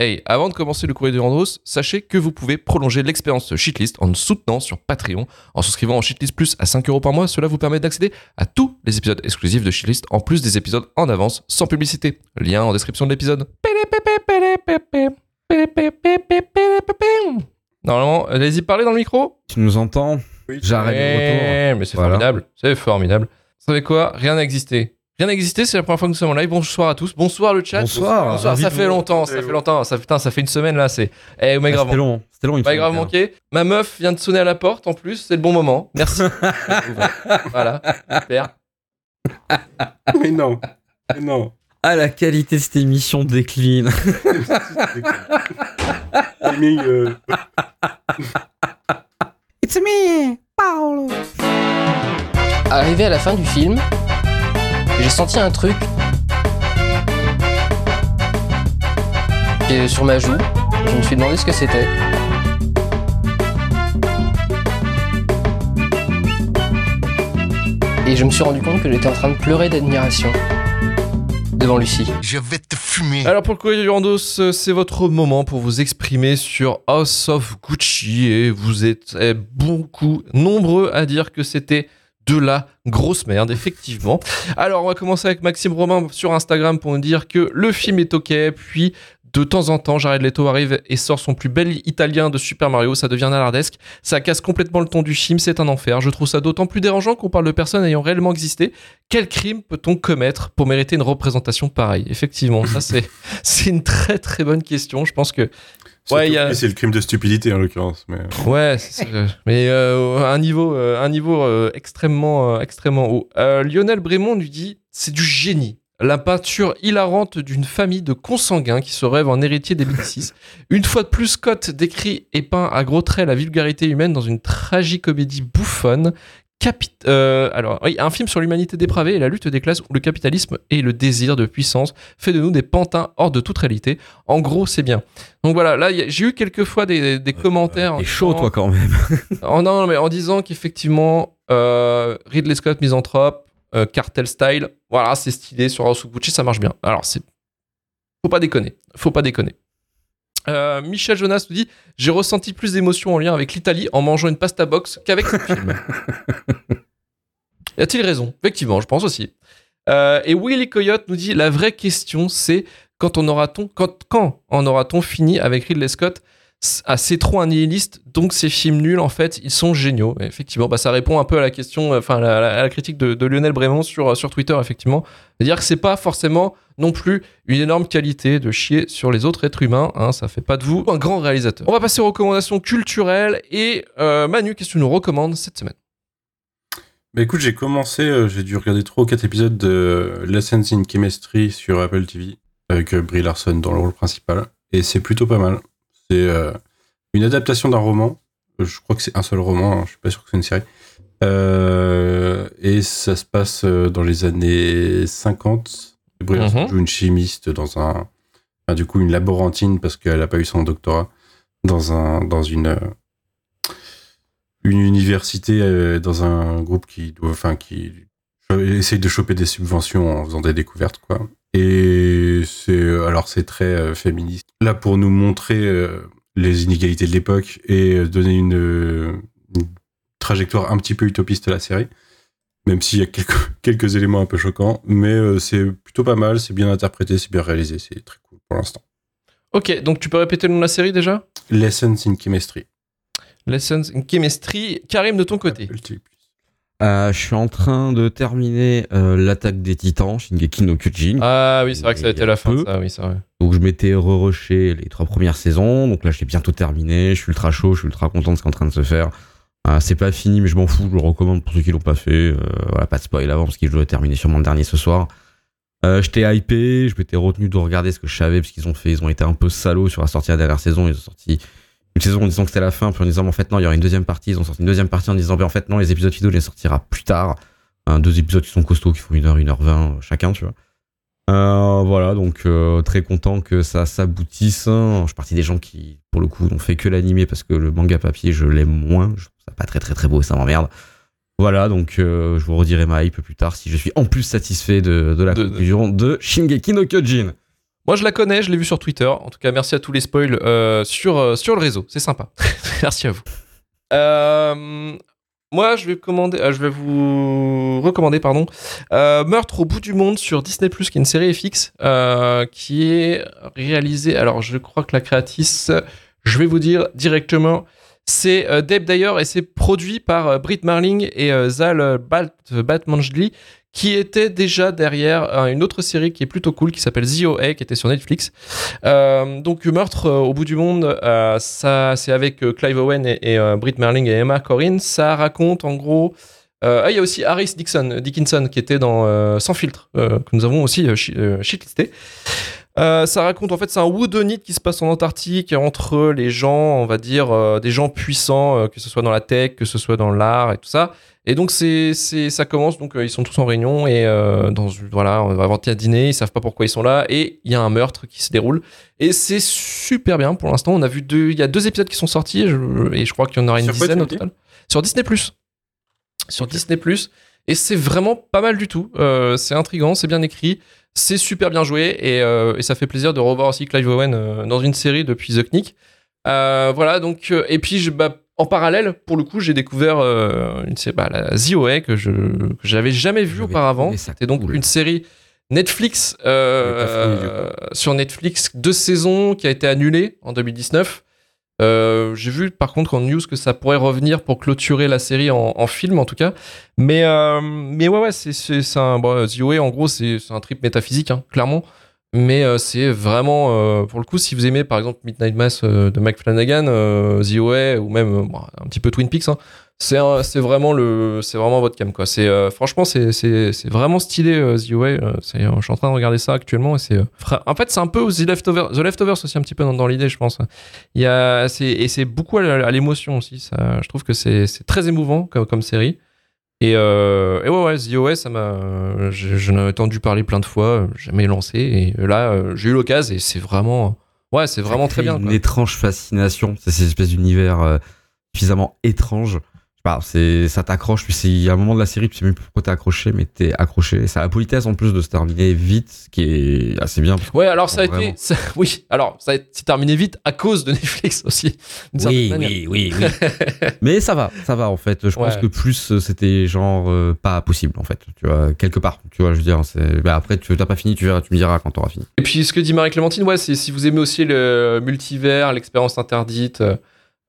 Hey, avant de commencer le courrier de Randros, sachez que vous pouvez prolonger l'expérience Shitlist en nous soutenant sur Patreon. En souscrivant en Shitlist Plus à 5 euros par mois, cela vous permet d'accéder à tous les épisodes exclusifs de Shitlist, en plus des épisodes en avance, sans publicité. Lien en description de l'épisode. Normalement, allez-y parler dans le micro. Tu nous entends? J'arrête le retour. Eh, Mais c'est Voilà. formidable, c'est formidable. Vous savez quoi? Rien n'a existé. Rien n'a existé, c'est la première fois que nous sommes en live. Bonsoir à tous. Bonsoir le chat. Bonsoir. Bonsoir, ça fait longtemps, ça fait longtemps. Ça, putain, ça fait une semaine là, c'est. Eh, m'avez Ah, grave C'était long, c'était long. faut grave manqué. Ma meuf vient de sonner à la porte en plus, c'est le bon moment. Merci. voilà, super. Mais non. Mais non. Ah, la qualité de cette émission décline. Euh, It's me, Paolo. Arrivé à la fin du film, j'ai senti un truc qui est sur ma joue. Je me suis demandé ce que c'était. Et je me suis rendu compte que j'étais en train de pleurer d'admiration devant Lucie. Je vais te fumer. Alors pour le courrier du Randos, euh, c'est votre moment pour vous exprimer sur House of Gucci et vous êtes eh, beaucoup nombreux à dire que c'était de la grosse merde, effectivement. Alors on va commencer avec Maxime Romain sur Instagram pour nous dire que le film est ok, puis de temps en temps, Jared Leto arrive et sort son plus bel italien de Super Mario, ça devient nalardesque, ça casse complètement le ton du film, c'est un enfer. Je trouve ça d'autant plus dérangeant qu'on parle de personnes ayant réellement existé. Quel crime peut-on commettre pour mériter une représentation pareille? Effectivement, ça c'est c'est une très très bonne question. Je pense que Ouais, a- c'est le crime de stupidité en l'occurrence. Mais... ouais, c'est- c'est- mais euh, un niveau euh, un niveau euh, extrêmement euh, extrêmement haut. Euh, Lionel Brémond lui dit c'est du génie. La peinture hilarante d'une famille de consanguins qui se rêvent en héritier des Médicis. Une fois de plus, Scott décrit et peint à gros traits la vulgarité humaine dans une tragicomédie bouffonne. Euh, alors, oui, un film sur l'humanité dépravée et la lutte des classes où le capitalisme et le désir de puissance fait de nous des pantins hors de toute réalité. En gros, c'est bien. Donc voilà, là, j'ai eu quelques fois des, des commentaires. en T'es chaud, disant- toi, quand même. Oh non, mais en disant qu'effectivement, euh, Ridley Scott misanthrope, euh, cartel style, voilà, c'est stylé sur House of Gucci, ça marche bien. Alors, c'est. Faut pas déconner. Faut pas déconner. Euh, Michel Jonas nous dit J'ai ressenti plus d'émotions en lien avec l'Italie en mangeant une pasta box qu'avec ce film. y a-t-il raison? Effectivement, je pense aussi. Euh, et Willy Coyote nous dit La vraie question, c'est quand on quand, quand en aura-t-on fini avec Ridley Scott? C'est trop un nihiliste, donc ces films nuls, en fait, ils sont géniaux. Effectivement, bah, ça répond un peu à la question, euh, enfin, à la critique de, Lionel Brémond sur, euh, sur Twitter, effectivement. C'est-à-dire que c'est pas forcément non plus une énorme qualité de chier sur les autres êtres humains. Hein, ça fait pas de vous un grand réalisateur. On va passer aux recommandations culturelles. Et euh, Manu, qu'est-ce que tu nous recommandes cette semaine? Bah écoute, j'ai commencé, j'ai dû regarder 3 ou 4 épisodes de Lessons in Chemistry sur Apple TV avec Brie Larson dans le rôle principal. Et c'est plutôt pas mal. C'est euh, une adaptation d'un roman. Euh, Je crois que c'est un seul roman, hein, je suis pas sûr que c'est une série. Euh, et ça se passe dans les années 50. Brie Larson Mhm. joue une chimiste dans un. enfin, du coup, une laborantine parce qu'elle a pas eu son doctorat dans, un, dans une. une université dans un groupe qui doit, enfin, qui essaye de choper des subventions en faisant des découvertes, quoi. Et c'est, alors c'est très euh, féministe. Là, pour nous montrer euh, les inégalités de l'époque et euh, donner une, euh, une trajectoire un petit peu utopiste à la série. Même s'il y a quelques, quelques éléments un peu choquants. Mais euh, c'est plutôt pas mal, c'est bien interprété, c'est bien réalisé, c'est très cool pour l'instant. Ok, donc tu peux répéter le nom de la série déjà? Lessons in Chemistry. Lessons in Chemistry. Karim, de ton côté. Apple TV+. Euh, je suis en train de terminer euh, l'attaque des titans, Shingeki no Kyojin. Ah oui, c'est vrai que ça a été la fin. peu. Ça, oui, c'est vrai. Donc je m'étais re-rushé les trois premières saisons. Donc là, j'ai bientôt terminé. Je suis ultra chaud, je suis ultra content de ce qui est en train de se faire. Euh, c'est pas fini, mais je m'en fous. Je le recommande pour ceux qui l'ont pas fait. Voilà, pas de spoil avant parce que je dois terminer sûrement le dernier ce soir. J'étais hypé, je m'étais retenu de regarder ce que je savais parce qu'ils ont fait, ils ont été un peu salauds sur la sortie de la dernière saison. Ils ont sorti une saison en disant que c'était la fin, puis en disant mais en fait non, il y aura une deuxième partie. Ils ont sorti une deuxième partie en disant mais en fait non, les épisodes finaux, les sortira plus tard. Un, deux épisodes qui sont costauds, qui font une heure, une heure vingt chacun, tu vois. Euh, voilà, donc euh, très content que ça s'aboutisse. Je suis parti des gens qui, pour le coup, n'ont fait que l'animé parce que le manga papier, je l'aime moins. Je trouve ça pas très très très beau et ça m'emmerde. Voilà, donc euh, je vous redirai ma hype plus tard si je suis en plus satisfait de, de la de- conclusion de Shingeki no Kyojin. Moi, je la connais, je l'ai vue sur Twitter. En tout cas, merci à tous les spoils euh, sur, euh, sur le réseau. C'est sympa. merci à vous. Euh, moi, je vais, commander, je vais vous recommander pardon, Meurtre au bout du monde sur Disney+, qui est une série FX, qui est réalisée... Alors, je crois que la créatrice, je vais vous dire directement, c'est Deb Dyer et c'est produit par Britt Marling et Zal Bat Batmanjli, qui était déjà derrière euh, une autre série qui est plutôt cool, qui s'appelle The OA, qui était sur Netflix. Euh, donc, Meurtre euh, au bout du monde, euh, ça, c'est avec Clive Owen et, Britt Marling et Emma Corrin. Ça raconte en gros. ah, il y a aussi Harris Dickinson qui était dans Sans filtre, que nous avons aussi shi- shitlisté. Euh, ça raconte en fait c'est un whodunit qui se passe en Antarctique entre les gens, on va dire euh, des gens puissants, euh, que ce soit dans la tech, que ce soit dans l'art et tout ça. Et donc c'est ça commence donc ils sont tous en réunion et dans une- voilà on va avoir un dîner, ils savent pas pourquoi ils sont là et il y a un meurtre qui se déroule et c'est super bien pour l'instant. On a vu deux il y a deux épisodes qui sont sortis je- et je crois qu'il y en aura une Sur dizaine au total. Sur Disney Sur Disney et c'est vraiment pas mal du tout. Euh, c'est intriguant, c'est bien écrit, c'est super bien joué et, euh, et ça fait plaisir de revoir aussi Clive Owen euh, dans une série depuis The Knick. Voilà donc et puis je, bah, en parallèle pour le coup j'ai découvert une série bah, la The OA que je que j'avais jamais vue auparavant. C'était donc cool. une série Netflix sur Netflix deux saisons qui a été annulée en 2019. Euh, j'ai vu par contre en news que ça pourrait revenir pour clôturer la série en, film en tout cas. Mais, euh, mais ouais, ouais, c'est, un. Bon, The OA, en gros, c'est, un trip métaphysique, hein, clairement. Mais euh, c'est vraiment. euh, pour le coup, si vous aimez par exemple Midnight Mass euh, de Mike Flanagan, euh, The OA, ou même euh, un petit peu Twin Peaks, hein, c'est, vraiment, le, c'est vraiment votre cam. Quoi. C'est, euh, franchement, c'est, vraiment stylé, euh, The OA. euh, c'est, je suis en train de regarder ça actuellement. Et c'est, euh, en fait, c'est un peu The Leftovers, The Leftovers aussi, un petit peu dans, dans l'idée, je pense. Il y a, et c'est beaucoup à, l'émotion aussi. Ça, je trouve que c'est, très émouvant comme, comme série. Et, euh, et ouais, ouais, The OS, ça m'a, je- j'en ai entendu parler plein de fois, euh, jamais lancé. Et là, euh, j'ai eu l'occasion et c'est vraiment, ouais, c'est vraiment très bien. Une quoi. étrange fascination. C'est cette espèce d'univers euh, suffisamment étrange. Pas, c'est, ça t'accroche. Puis c'est- il y a un moment de la série, tu sais même plus pourquoi t'es accroché, mais t'es accroché. Ça a la politesse en plus de se terminer vite, qui est assez bien. Ouais, alors ça a Vraiment. été, ça- oui, alors ça a été terminé vite à cause de Netflix aussi. certaine manière. oui, oui. mais ça va, ça va en fait. Je pense que plus euh, c'était genre euh, pas possible en fait. Tu vois, quelque part. Tu vois, je veux dire, c'est. bah, après, tu t'as pas fini, tu verras, tu me diras quand t'auras fini. Et puis ce que dit Marie-Clémentine, ouais, c'est si vous aimez aussi le multivers, l'expérience interdite,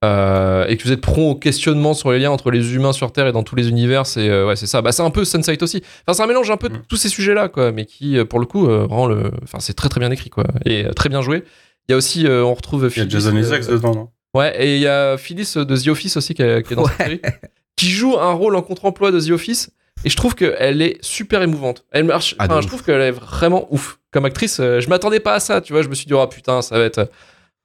euh, et que vous êtes prompt au questionnement sur les liens entre les humains sur Terre et dans tous les univers, c'est euh, ouais, c'est ça. Bah, c'est un peu Sunset aussi. Enfin, c'est un mélange un peu de Mm. tous ces sujets-là, quoi, mais qui, euh, pour le coup, euh, rend le. Enfin, c'est très très bien écrit, quoi, et euh, très bien joué. Il y a aussi, euh, on retrouve. Il y a Phyllis, Jason euh, Isaacs dedans, non? Ouais, et il y a Phyllis de The Office aussi qui est, qui est dans cette série, qui joue un rôle en contre-emploi de The Office. Et je trouve qu'elle est super émouvante. Elle marche. Ah, je trouve qu'elle est vraiment ouf. Comme actrice, je m'attendais pas à ça, tu vois. Je me suis dit, oh putain, ça va être.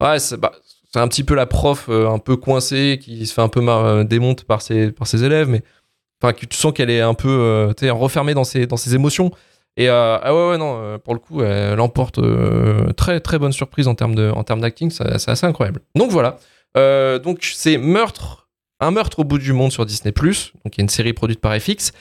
Ouais, c'est bah, c'est un petit peu la prof euh, un peu coincée qui se fait un peu euh, démonte par ses, par ses élèves, mais. Enfin, tu sens qu'elle est un peu euh, renfermée dans ses, dans ses émotions. Et ah ouais, ouais, non, pour le coup, elle emporte très très bonne surprise en termes de- en termes d'acting, c'est assez incroyable. Donc voilà. Donc c'est Meurtre, un meurtre au bout du monde sur Disney+, donc il y a une série produite par FX.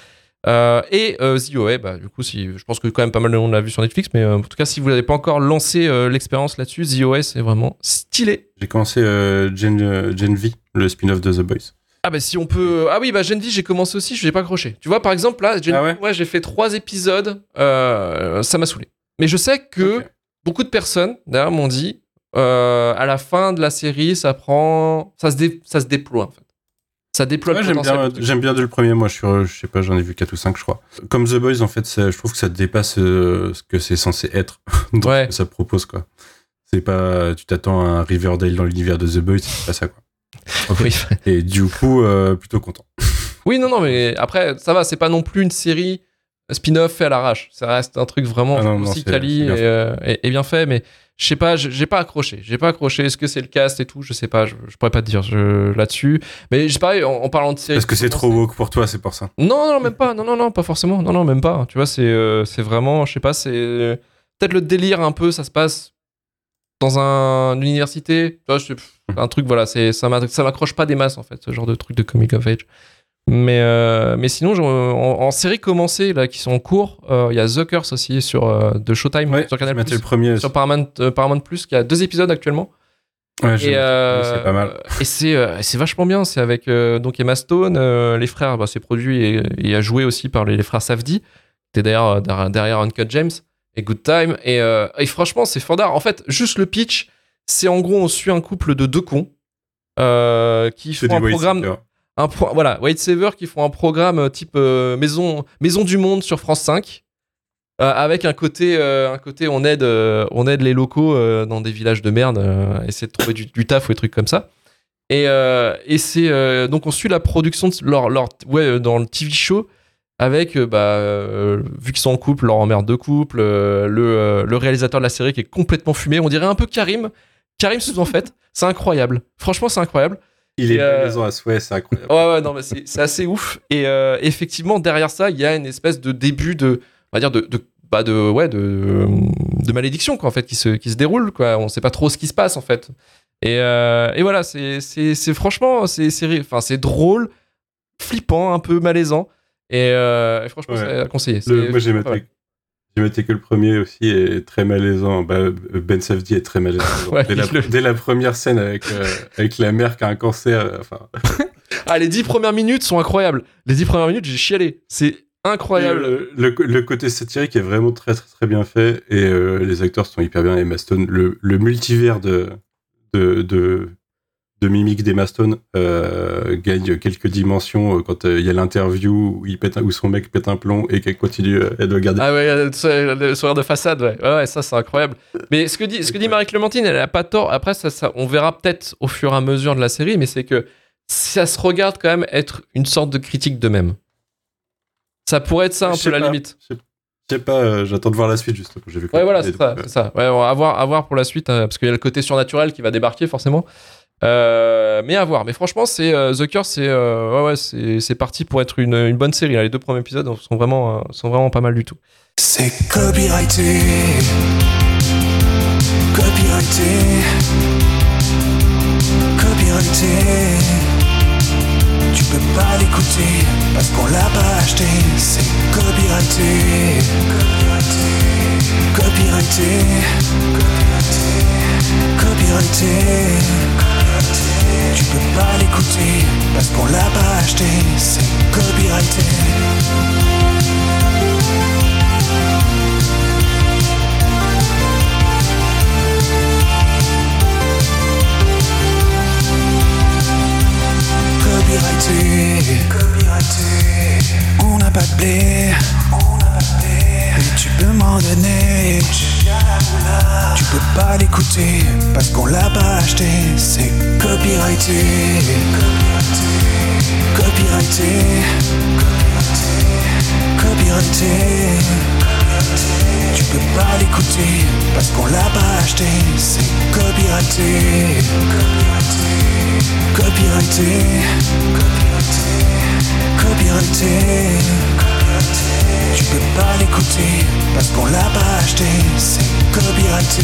Euh, et euh, The OA, bah, du coup, si, je pense que quand même pas mal de monde l'a vu sur Netflix, mais euh, en tout cas, si vous n'avez pas encore lancé euh, l'expérience là-dessus, The OA, c'est vraiment stylé. J'ai commencé Gen, Gen V, le spin-off de The Boys. Ah bah si on peut... Ah oui, bah Gen V, j'ai commencé aussi, je n'ai pas accroché. Tu vois, par exemple, là, Gen Ah ouais ouais, j'ai fait trois épisodes, ça m'a saoulé. Mais je sais que beaucoup de personnes, d'ailleurs, m'ont dit, à la fin de la série, ça prend... Ça se, dé- ça se déploie, en fait. Ça déploie Ouais, j'aime bien, j'aime bien dès le premier. Moi, je suis, je sais pas, j'en ai vu 4 ou 5, je crois. Comme The Boys, en fait, ça- je trouve que ça dépasse euh, ce que c'est censé être Ouais. ça propose, quoi. C'est pas, tu t'attends à un Riverdale dans l'univers de The Boys, c'est pas ça, quoi. Oui. Et du coup, euh, plutôt content. Oui, non, non, mais après, ça va, c'est pas non plus une série spin-off fait à l'arrache. Ça reste un truc vraiment Ah non, non, aussi quali et, euh, et- et bien fait, mais je sais pas, j'ai pas accroché. J'ai pas accroché. Est-ce que c'est le cast et tout? Je sais pas, je, je pourrais pas te dire je- là-dessus. Mais c'est pareil, en, en parlant de série. Parce que c'est trop woke pour toi, c'est pour ça? Non, non, même pas. Non, non, non, pas forcément. Non, non, même pas. Tu vois, c'est euh, c'est vraiment, je sais pas, c'est euh, peut-être le délire un peu. Ça se passe dans un, une université. Tu vois, c'est un truc, voilà, c'est ça m'accroche pas des masses en fait, ce genre de truc de comic of age. Mais, euh, mais sinon, en, en série commencée, là, qui sont en cours, euh, il y a The Curse aussi sur, euh, de Showtime Ouais, sur Canal+, le premier. sur Paramount, Paramount+, qui a deux épisodes actuellement. Ouais, Et, c'est pas mal. Et c'est vachement bien. C'est avec donc Emma Stone, les frères. Bah, c'est produit et, et a joué aussi par les, les frères Safdie. T'es derrière euh, derrière, derrière Uncut James et Good Time. Et, et franchement, c'est fandard. En fait, juste le pitch, c'est en gros on suit un couple de deux cons qui font un programme. Un voilà, White Saver qui font un programme euh, type euh, maison, maison du monde sur France 5. euh, avec un côté, un côté on aide, on aide les locaux dans des villages de merde, essayer de trouver du, taf ou des trucs comme ça. Et, et c'est donc on suit la production de leur, ouais dans le TV show avec bah vu qu'ils sont en couple, leur emmerde de couple, le, le réalisateur de la série qui est complètement fumé, on dirait un peu Karim. Karim sous en fait, c'est incroyable. Franchement, c'est incroyable. Il est Et, euh, à souhait, c'est incroyable. Ouais, ouais, non, mais c'est assez ouf. Et euh, effectivement, derrière ça, il y a une espèce de début de, on va dire, de, de, bah de, ouais, de, de malédiction, quoi, en fait, qui se, qui se déroule, quoi. On sait pas trop ce qui se passe, en fait. Et, euh, et voilà, c'est, c'est, franchement, c'est, enfin, c'est drôle, flippant, un peu malaisant. Et, euh, et franchement, Ouais. c'est à conseiller. Le- moi, j'ai maté, j'ai maté que le premier aussi est très malaisant. Bah, ben Safdie est très malaisant. Ouais, dès, la, le- dès la première scène avec, euh, avec la mère qui a un cancer, euh, enfin, Ah, les dix premières minutes sont incroyables. Les dix premières minutes, j'ai chialé. C'est incroyable. Le, le, le côté satirique est vraiment très très, très bien fait et euh, les acteurs sont hyper bien. Emma Stone, le, le multivers de, de, de, de mimique d'Emma Stone euh, gagne quelques dimensions euh, quand euh, il y a l'interview où, il pète un- où son mec pète un plomb et qu'elle continue, euh, elle doit garder. Ah ouais, le sourire de façade, ouais. Ouais, ouais, ça c'est incroyable. Mais ce que dit, ce que dit Marie-Clémentine, elle a pas tort. Après, ça, ça, on verra peut-être au fur et à mesure de la série, mais c'est que ça se regarde quand même être une sorte de critique d'eux-mêmes. Ça pourrait être ça un peu la limite. Je sais pas, j'attends de voir la suite justement. J'ai vu Ouais, voilà, c'est ça, donc, ça. Ouais, on va avoir à voir pour la suite, parce qu'il y a le côté surnaturel qui va débarquer forcément. Euh, mais à voir. Mais franchement, c'est euh, The Curse, c'est euh, ouais, ouais, c'est parti pour être une, une bonne série. là. Les deux premiers épisodes sont vraiment, euh, sont vraiment pas mal du tout. C'est copyrighté. Copyrighté. Copyrighté. Tu peux pas l'écouter parce qu'on l'a pas acheté. C'est copyrighté. Copyrighté. Copyrighté. Copyrighté. Tu peux pas l'écouter parce qu'on l'a pas acheté. C'est copyrighté. Copyrighté, copyrighté. On n'a pas de blé, Et tu peux m'en donner. Tu peux pas l'écouter parce qu'on l'a pas acheté. C'est copyrighté, copyrighté, copyrighté. Tu peux pas l'écouter parce qu'on l'a pas acheté. C'est copyrighté. Copyrighté, copyrighté, Tu peux pas l'écouter parce qu'on l'a pas acheté. C'est copyrighté.